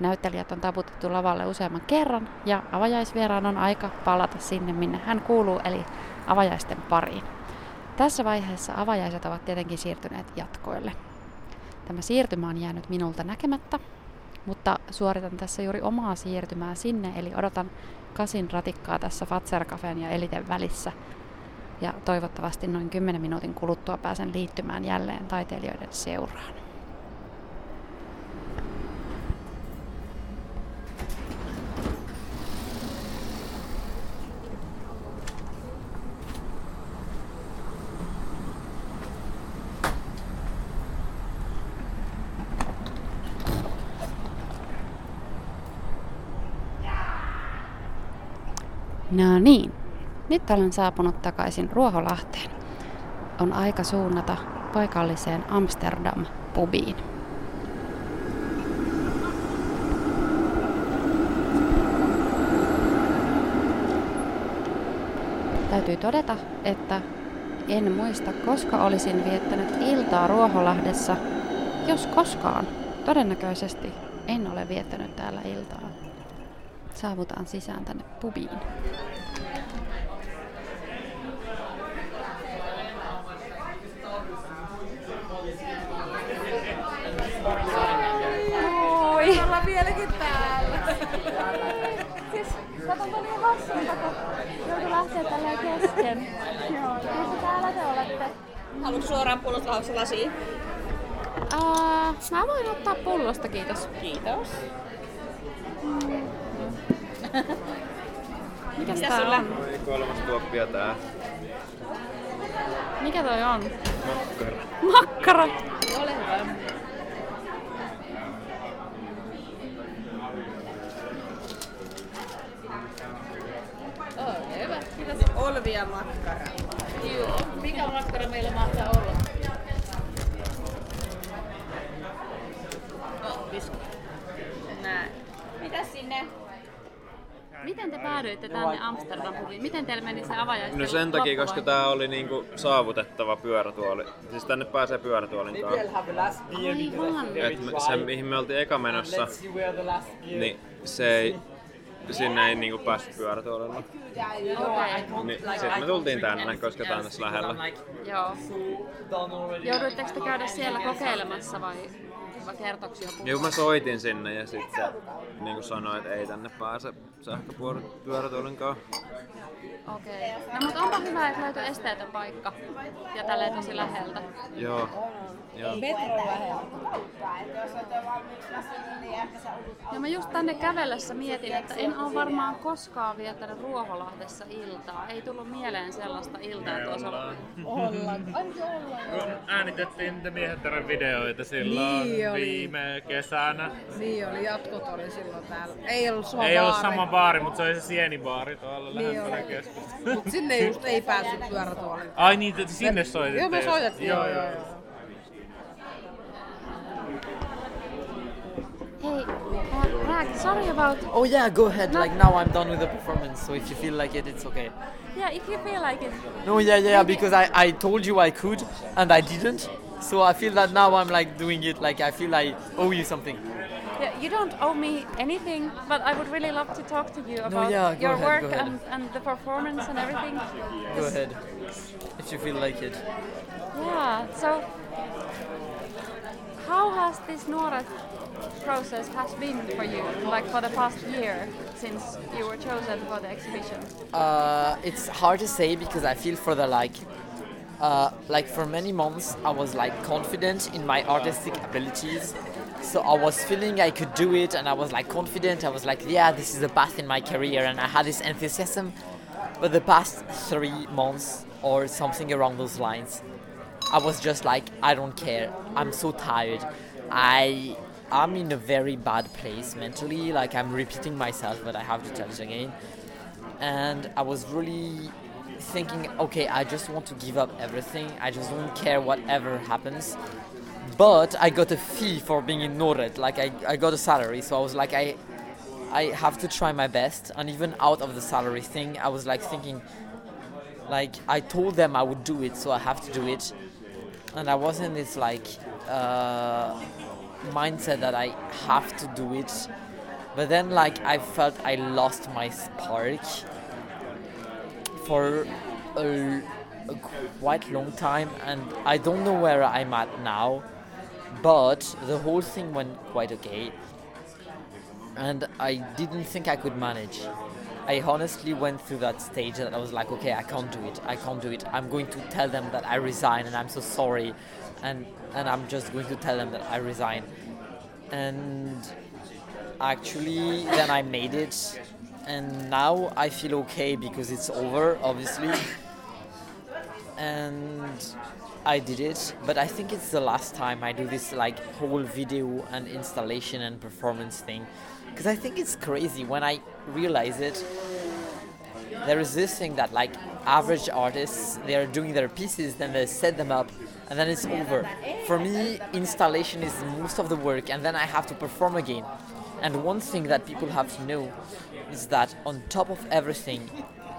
Speaker 1: Näyttelijät on taputettu lavalle useamman kerran ja avajaisvieraan on aika palata sinne, minne hän kuuluu, eli avajaisten pariin. Tässä vaiheessa avajaiset ovat tietenkin siirtyneet jatkoille. Tämä siirtymä on jäänyt minulta näkemättä, mutta suoritan tässä juuri omaa siirtymää sinne, eli odotan kasin ratikkaa tässä Fatser Cafen ja Eliten välissä. Ja toivottavasti noin 10 minuutin kuluttua pääsen liittymään jälleen taiteilijoiden seuraan. No niin, nyt olen saapunut takaisin Ruoholahteen. On aika suunnata paikalliseen Amsterdam-pubiin. Täytyy todeta, että en muista, koska olisin viettänyt iltaa Ruoholahdessa, jos koskaan. Todennäköisesti en ole viettänyt täällä iltaa. Saavutaan sisään tänne pubiin. Moi!
Speaker 8: Ollaan vieläkin täällä.
Speaker 1: Siis, katsonpa niin hassulta, kun joutui lähteä tälleen kesken. Joo. Missä täällä te olette?
Speaker 8: Haluatko suoraan pullosta lasia?
Speaker 1: Uh, mä voin ottaa pullosta, kiitos.
Speaker 8: Kiitos.
Speaker 1: Mikäs
Speaker 8: Mitäs
Speaker 1: tää
Speaker 8: sulle?
Speaker 1: on?
Speaker 2: Kolmas tuoppia tää.
Speaker 1: Mikä toi on?
Speaker 2: Makkara.
Speaker 1: Makkara!
Speaker 8: Kiitos. Olvia makkara. Joo. Mikä makkara meillä mahtaa olla? Oh. Näin. Mitäs sinne?
Speaker 1: Miten te päädyitte tänne Amsterdamiin? Miten teillä meni se avajaisten
Speaker 2: No sen takia, koska tää oli niinku saavutettava pyörätuoli. Siis tänne pääsee pyörätuolin kanssa.
Speaker 1: Aivan.
Speaker 2: Et me, se, mihin me oltiin eka menossa, niin se ei, sinne ei niinku päässyt pyörätuolilla. Niin sit me tultiin tänne, koska tää on tässä lähellä.
Speaker 1: Joo. Jouduitteko te käydä siellä kokeilemassa vai, vai kertoiko joku?
Speaker 2: Joo, mä soitin sinne ja sit se niinku sanoi, että ei tänne pääse sähköpyörätuolin kanssa.
Speaker 1: Okei. No mutta onpa hyvä, että löytyi esteetön paikka. Ja tälleen tosi läheltä.
Speaker 2: Joo. Joo.
Speaker 1: Ja mä just tänne kävellessä mietin, että en ole varmaan koskaan viettänyt Ruoholahdessa iltaa. Ei tullut mieleen sellaista iltaa, että olisi ollut...
Speaker 3: Kun äänitettiin niitä miehettären videoita silloin
Speaker 9: Niin oli.
Speaker 3: viime kesänä.
Speaker 9: Niin oli, jatkot oli silloin täällä. Ei ollut sama
Speaker 3: Ei ollut
Speaker 9: baari.
Speaker 3: sama baari, mutta se oli se sienibaari tuolla
Speaker 9: Niin
Speaker 3: lähempänä keskusta.
Speaker 9: Mut sinne just ei päässyt pyörätuolilla.
Speaker 3: Ai niin, te sinne soitettiin.
Speaker 9: Joo, me soitettiin, joo, joo, joo.
Speaker 1: Hei, uh, Rag, sorry about...
Speaker 4: Oh yeah, go ahead. Like now I'm done with the performance, so if you feel like it, it's okay.
Speaker 1: Yeah, if you feel like it.
Speaker 4: No, yeah, yeah, because I, I told you I could and I didn't. So I feel that now I'm like doing it like I feel I owe you something.
Speaker 1: Yeah, you don't owe me anything, but I would really love to talk to you about
Speaker 4: yeah,
Speaker 1: your
Speaker 4: ahead,
Speaker 1: work and, and the performance and everything.
Speaker 4: Go ahead. If you feel like it.
Speaker 1: Yeah, so how has this Nora process has been for you, like for the past year since you were chosen for the exhibition?
Speaker 4: Uh, it's hard to say because I feel for the like, uh, like for many months I was like confident in my artistic abilities. So I was feeling I could do it, and I was like confident. I was like, yeah, this is the path in my career, and I had this enthusiasm. But the past three months or something around those lines, I was just like, I don't care. I'm so tired. I I'm in a very bad place mentally. Like I'm repeating myself, but I have to tell it again. And I was really thinking, okay, I just want to give up everything. I just don't care whatever happens. But I got a fee for being in. Like I, I got a salary, so I was like, I I have to try my best. And even out of the salary thing, I was like thinking, like I told them I would do it, so I have to do it. And I was in this like uh, mindset that I have to do it. But then like I felt I lost my spark for a, a quite long time, and I don't know where I'm at now. But the whole thing went quite okay, and I didn't think I could manage. I honestly went through that stage that I was like, okay, I can't do it. I can't do it. I'm going to tell them that I resign, and I'm so sorry, and and I'm just going to tell them that I resign. And actually, then I made it, and now I feel okay because it's over, obviously. And I did it, but I think it's the last time I do this like whole video and installation and performance thing. Because I think it's crazy when I realize it. There is this thing that like average artists they are doing their pieces, then they set them up, and then it's over. For me, installation is most of the work, and then I have to perform again. And one thing that people have to know is that on top of everything,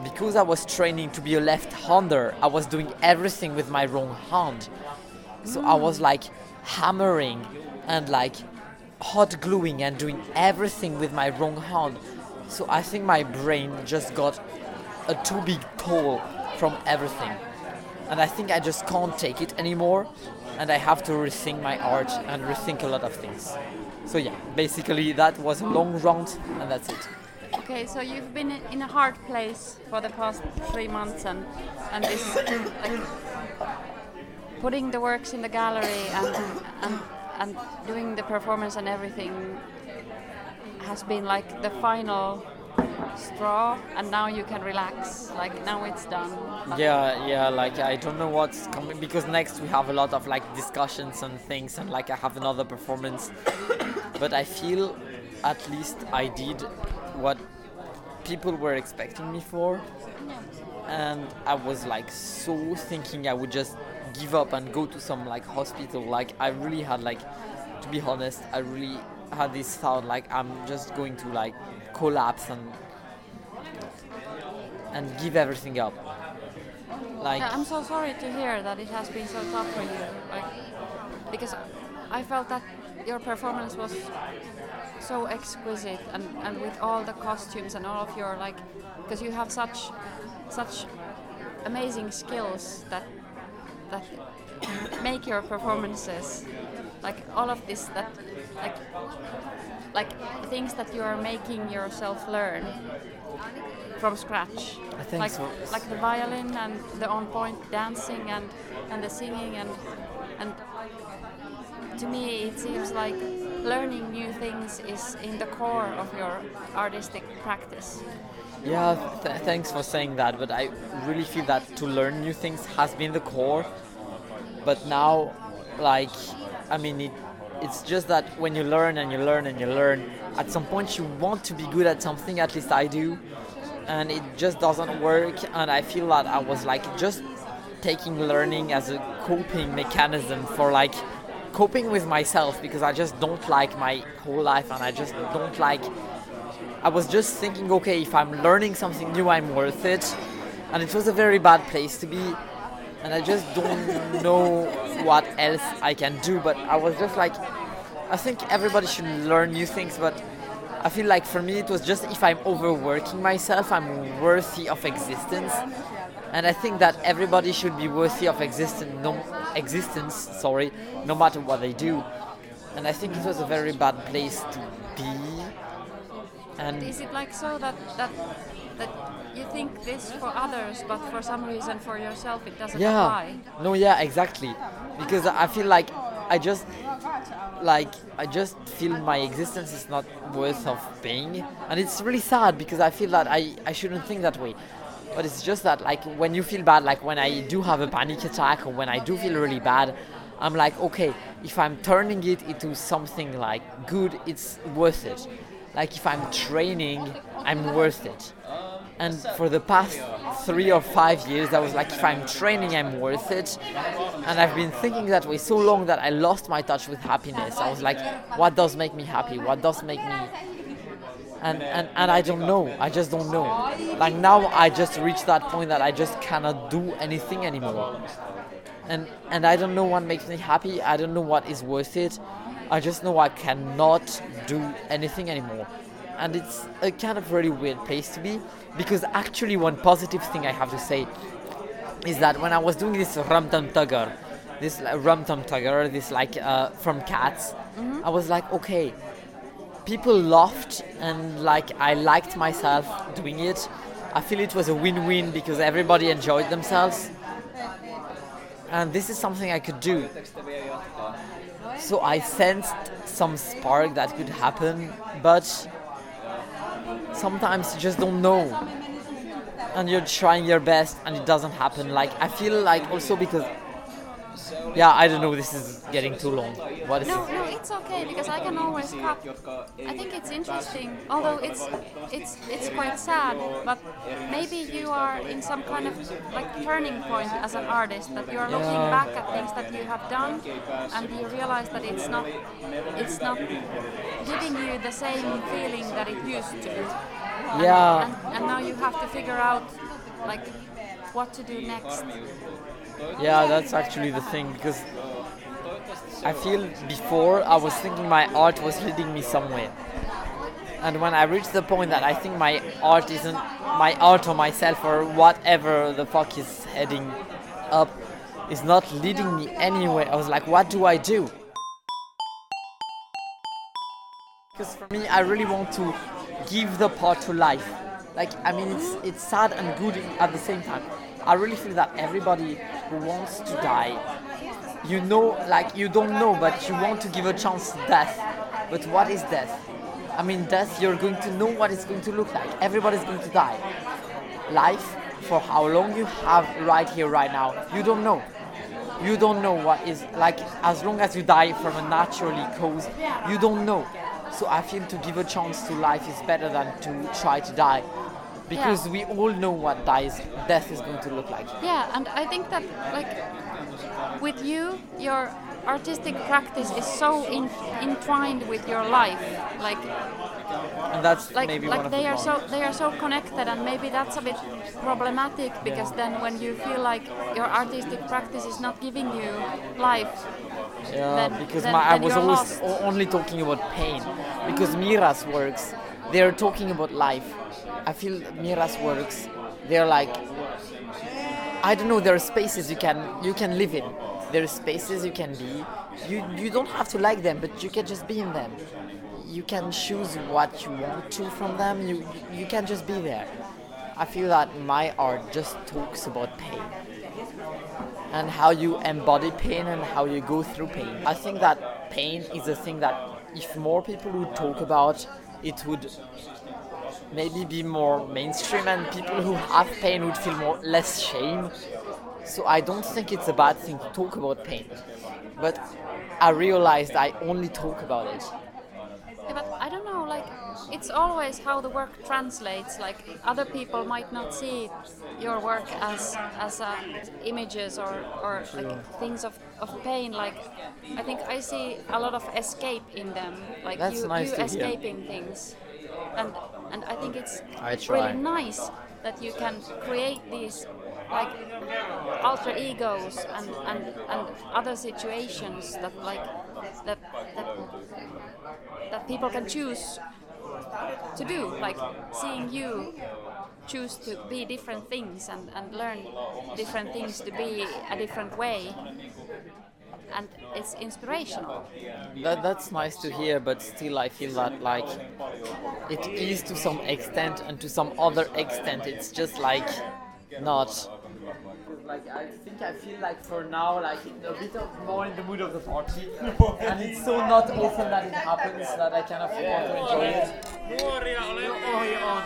Speaker 4: because I was training to be a left-hander, I was doing everything with my wrong hand. So I was like hammering and like hot gluing and doing everything with my wrong hand. So I think my brain just got a too big toll from everything. And I think I just can't take it anymore. And I have to rethink my art and rethink a lot of things. So yeah, basically that was a long rant and that's it.
Speaker 1: Okay, so you've been in- a hard place for the past three months, and and this like putting the works in the gallery and and and doing the performance and everything has been like the final straw, and now you can relax. Like now it's done.
Speaker 4: Yeah, yeah, like I don't know what's coming because next we have a lot of like discussions and things and like I have another performance. but I feel at least I did what people were expecting me for. And I was like so thinking I would just give up and go to some like hospital. Like I really had like to be honest, I really had this thought like I'm just going to like collapse and and give everything up. Like
Speaker 1: I'm so sorry to hear that it has been so tough for you. Like, because I felt that your performance was so exquisite, and, and with all the costumes and all of your like, because you have such such amazing skills that that make your performances like all of this that like like things that you are making yourself learn from scratch
Speaker 4: I think
Speaker 1: like
Speaker 4: so.
Speaker 1: like the violin and the on point dancing and and the singing and and to me it seems like learning new things is in the core of your artistic practice
Speaker 4: Yeah, th- thanks for saying that, but I really feel that to learn new things has been the core. But now, like, I mean, it, it's just that when you learn and you learn and you learn, at some point you want to be good at something, at least I do, and it just doesn't work. And I feel that I was like just taking learning as a coping mechanism for like coping with myself because I just don't like my whole life and I just don't like I was just thinking, okay, if I'm learning something new, I'm worth it. And it was a very bad place to be. And I just don't know what else I can do. But I was just like, I think everybody should learn new things. But I feel like for me, it was just if I'm overworking myself, I'm worthy of existence. And I think that everybody should be worthy of existence, no, existence, sorry, no matter what they do. And I think it was a very bad place to be. And
Speaker 1: is it like so that that that you think this for others but for some reason for yourself it doesn't
Speaker 4: yeah.
Speaker 1: apply?
Speaker 4: No yeah exactly. Because i feel like i just like i just feel my existence is not worth of being, and it's really sad because i feel that i i shouldn't think that way but it's just that like when you feel bad like when i do have a panic attack or when i do feel really bad i'm like okay if i'm turning it into something like good it's worth it. Like if i'm training i'm worth it. And for the past three or five years i was like if i'm training i'm worth it. And i've been thinking that way so long that i lost my touch with happiness. I was like what does make me happy? What does make me and, and and i don't know. i just don't know. Like now i just reached that point that i just cannot do anything anymore. And and i don't know what makes me happy. I don't know what is worth it. I just know i cannot do anything anymore. And it's a kind of really weird place to be because actually one positive thing I have to say is that when I was doing this rum tum tugger, this like, rum tum tugger, this like uh, from Cats, I was like, okay, people laughed and like I liked myself doing it. I feel it was a win-win because everybody enjoyed themselves, and this is something I could do. So I sensed some spark that could happen, but sometimes you just don't know and you're trying your best and it doesn't happen like i feel like also because yeah i don't know this is getting too long. What is
Speaker 1: no
Speaker 4: it?
Speaker 1: no it's okay because i can always cut. I think it's interesting although it's it's it's quite sad but maybe you are in some kind of like turning point as an artist that you are looking back at things that you have done and you realize that it's not it's not giving you the same feeling that it used to. And,
Speaker 4: Yeah.
Speaker 1: and, and now you have to figure out like what to do next
Speaker 4: yeah that's actually the thing because i feel before i was thinking my art was leading me somewhere And when I reached the point that I think my art isn't my art or myself or whatever the fuck is heading up is not leading me anywhere, I was like, what do I do? Because for me, I really want to give the part to life. Like, I mean, it's it's sad and good at the same time. I really feel that everybody who wants to die, you know, like you don't know, but you want to give a chance to death. But what is death? I mean, death, you're going to know what it's going to look like. Everybody's going to die. Life, for how long you have right here, right now, you don't know. You don't know what is like as long as you die from a naturally cause, you don't know. So I feel to give a chance to life is better than to try to die. Because we all know what dies death is going to look like.
Speaker 1: Yeah, and I think that like with you, your artistic practice is so in, entwined with your life. Like
Speaker 4: And that's
Speaker 1: like
Speaker 4: maybe
Speaker 1: like they
Speaker 4: the
Speaker 1: are so they are so connected and maybe that's a bit problematic because then when you feel like your artistic practice is not giving you life
Speaker 4: Yeah,
Speaker 1: then-
Speaker 4: because
Speaker 1: then-
Speaker 4: my, I was always
Speaker 1: lost.
Speaker 4: only talking about pain. Because Mira's works, they're talking about life. I feel Mira's works, they're like, I don't know. There are spaces you can you can live in. There are spaces you can be. You you don't have to like them, but you can just be in them. You can choose what you want to from them. You you can just be there. I feel that my art just talks about pain and how you embody pain and how you go through pain. I think that pain is a thing that if more people would talk about, it would maybe be more mainstream and people who have pain would feel more less shame. So I don't think it's a bad thing to talk about pain. But I realized I only talk about it.
Speaker 1: Yeah, but I don't know, like, it's always how the work translates. Like, other people might not see your work as as uh, images or, or like things of, of pain. Like, I think I see a lot of escape in them. Like,
Speaker 4: That's
Speaker 1: you,
Speaker 4: nice
Speaker 1: you
Speaker 4: to hear.
Speaker 1: escaping things. And, and I think it's
Speaker 4: I
Speaker 1: really nice that you can create these like alter egos and, and, and other situations that like that, that that people can choose to do like seeing you choose to be different things and, and learn different things to be a different way and it's inspirational
Speaker 4: That, that's nice to hear, but still I feel that like it is to some extent, and to some other extent it's just like not. Like I think I feel like for now like a bit of more in the mood of the party, and it's so not often that it happens that I kind of want to enjoy it.
Speaker 3: Nuoria, ole ohi on.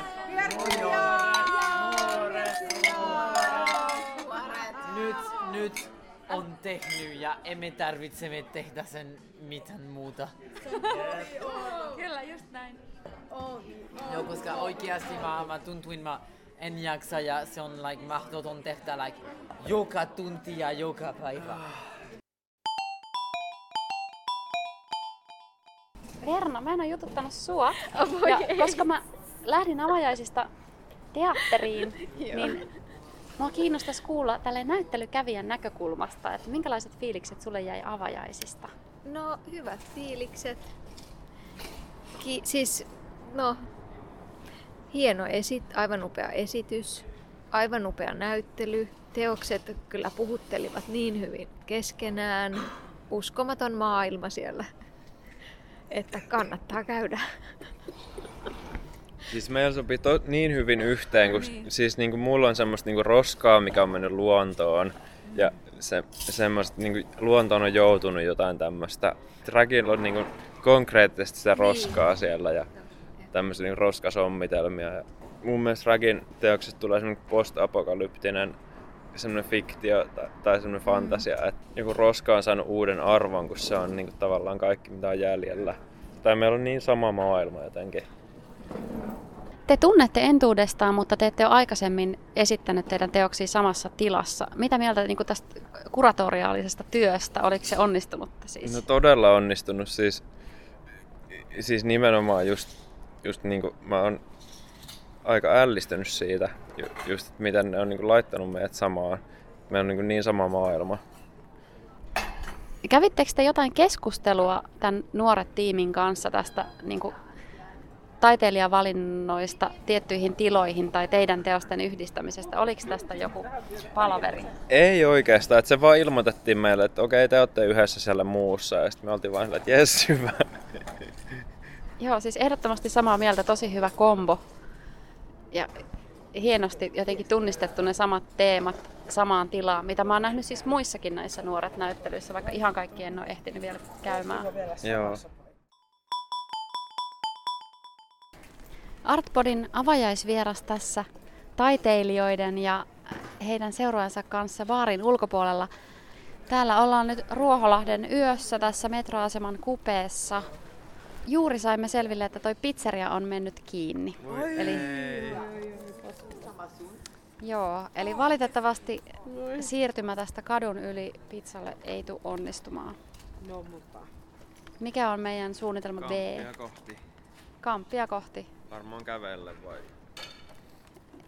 Speaker 4: Nyt, nyt on tehnyt ja emme tarvitse me tehdä sen mitään muuta.
Speaker 1: kyllä just näin
Speaker 4: Joo, koska oikeasti mä, mä tuntuin, mä en jaksa ja se on like mahdoton tehdä like joka tunti ja joka päivä.
Speaker 1: Verna, mä en ole jututtanut sua. ja koska mä lähdin avajaisista teatteriin, niin mua kiinnostaisi kuulla tälle näyttelykävijän näkökulmasta, että minkälaiset fiilikset sulle jäi avajaisista?
Speaker 10: No, hyvät fiilikset. Ki- siis, no, hieno esit, aivan upea esitys, aivan upea näyttely. Teokset kyllä puhuttelivat niin hyvin keskenään. Uskomaton maailma siellä, että kannattaa käydä.
Speaker 2: Siis meillä sopii to, niin hyvin yhteen, kun niin. siis niinku mulla on semmoista niinku roskaa, mikä on mennyt luontoon. Ja se, semmoista niinku, luontoon on joutunut jotain tämmöistä. Dragilla on niinku konkreettisesti sitä roskaa niin. siellä ja tämmöisiä niinku roskasommitelmia. Ja mun mielestä Ragin teoksesta tulee semmoinen post-apokalyptinen semmoinen fiktio tai, tai semmoinen fantasia, että joku roska on saanut uuden arvon, kun se on niinku tavallaan kaikki mitä on jäljellä. Tai meillä on niin sama maailma jotenkin.
Speaker 1: Te tunnette entuudestaan, mutta te ette ole aikaisemmin esittänyt teidän teoksia samassa tilassa. Mitä mieltä niin kuin tästä kuratoriaalisesta työstä? Oliko se onnistunutta siis?
Speaker 2: No todella onnistunut. Siis, siis nimenomaan just, just niin kuin mä oon aika ällistynyt siitä, ju- just että miten ne on niin kuin laittanut meidät samaan. Me on niin, kuin niin sama maailma.
Speaker 1: Kävittekö te jotain keskustelua tämän nuoret tiimin kanssa tästä niin kuin, taiteilijavalinnoista tiettyihin tiloihin tai teidän teosten yhdistämisestä. Oliko tästä joku palaveri?
Speaker 2: Ei oikeastaan, että se vaan ilmoitettiin meille, että okei, te olette yhdessä siellä muussa, ja sitten me oltiin vaan sillä, että jes, hyvä.
Speaker 1: Joo, siis ehdottomasti samaa mieltä, tosi hyvä kombo. Ja hienosti jotenkin tunnistettu ne samat teemat samaan tilaan, mitä mä oon nähnyt siis muissakin näissä nuoret näyttelyissä, vaikka ihan kaikki en ole ehtinyt vielä käymään.
Speaker 2: Joo.
Speaker 1: Artpodin avajaisvieras tässä taiteilijoiden ja heidän seurojensa kanssa baarin ulkopuolella. Täällä ollaan nyt Ruoholahden yössä tässä metroaseman kupeessa. Juuri saimme selville, että toi pizzeria on mennyt kiinni. Eli, joo, eli valitettavasti siirtymä tästä kadun yli pizzalle ei tule onnistumaan.
Speaker 7: No mutta.
Speaker 1: Mikä on meidän suunnitelma B?
Speaker 2: Kamppia kohti.
Speaker 1: Kamppia kohti.
Speaker 2: Varmaan kävelle vai?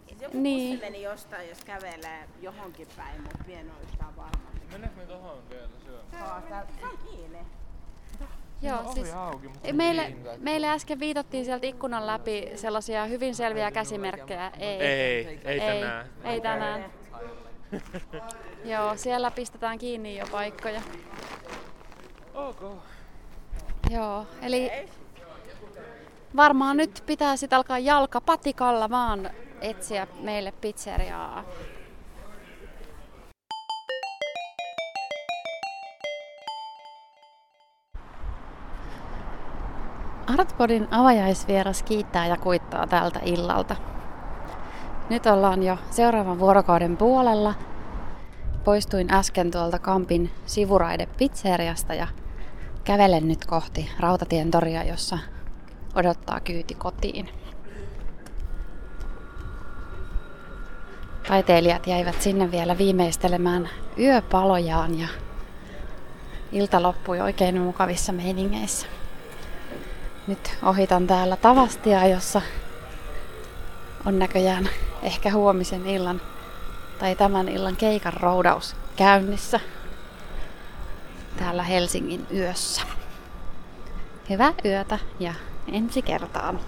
Speaker 7: Siis joku
Speaker 1: Niin.
Speaker 7: niin. meni jostain, jos kävelee johonkin päin, mutta mie en ole yhtään varma.
Speaker 3: Meneekö me tohon vielä syömään?
Speaker 7: Se on kiinni.
Speaker 1: Joo,
Speaker 3: Ovi
Speaker 1: siis
Speaker 3: auki, mutta
Speaker 1: Ei, Meille, meille äsken viitottiin sieltä ikkunan läpi sellaisia hyvin selviä käsimerkkejä. Ei,
Speaker 3: Ei, ei tänään.
Speaker 1: Ei, ei tänään. Joo, siellä pistetään kiinni jo paikkoja.
Speaker 3: Ok.
Speaker 1: Joo, eli varmaan nyt pitää sitten alkaa jalka patikalla vaan etsiä meille pizzeriaa. Artpodin avajaisvieras kiittää ja kuittaa tältä illalta. Nyt ollaan jo seuraavan vuorokauden puolella. Poistuin äsken tuolta Kampin sivuraide pizzeriasta ja kävelen nyt kohti Rautatien toria, jossa odottaa kyyti kotiin. Taiteilijat jäivät sinne vielä viimeistelemään yöpalojaan ja ilta loppui oikein mukavissa meiningeissä. Nyt ohitan täällä Tavastia, jossa on näköjään ehkä huomisen illan tai tämän illan keikan roudaus käynnissä täällä Helsingin yössä. Hyvää yötä ja ensi kertaan.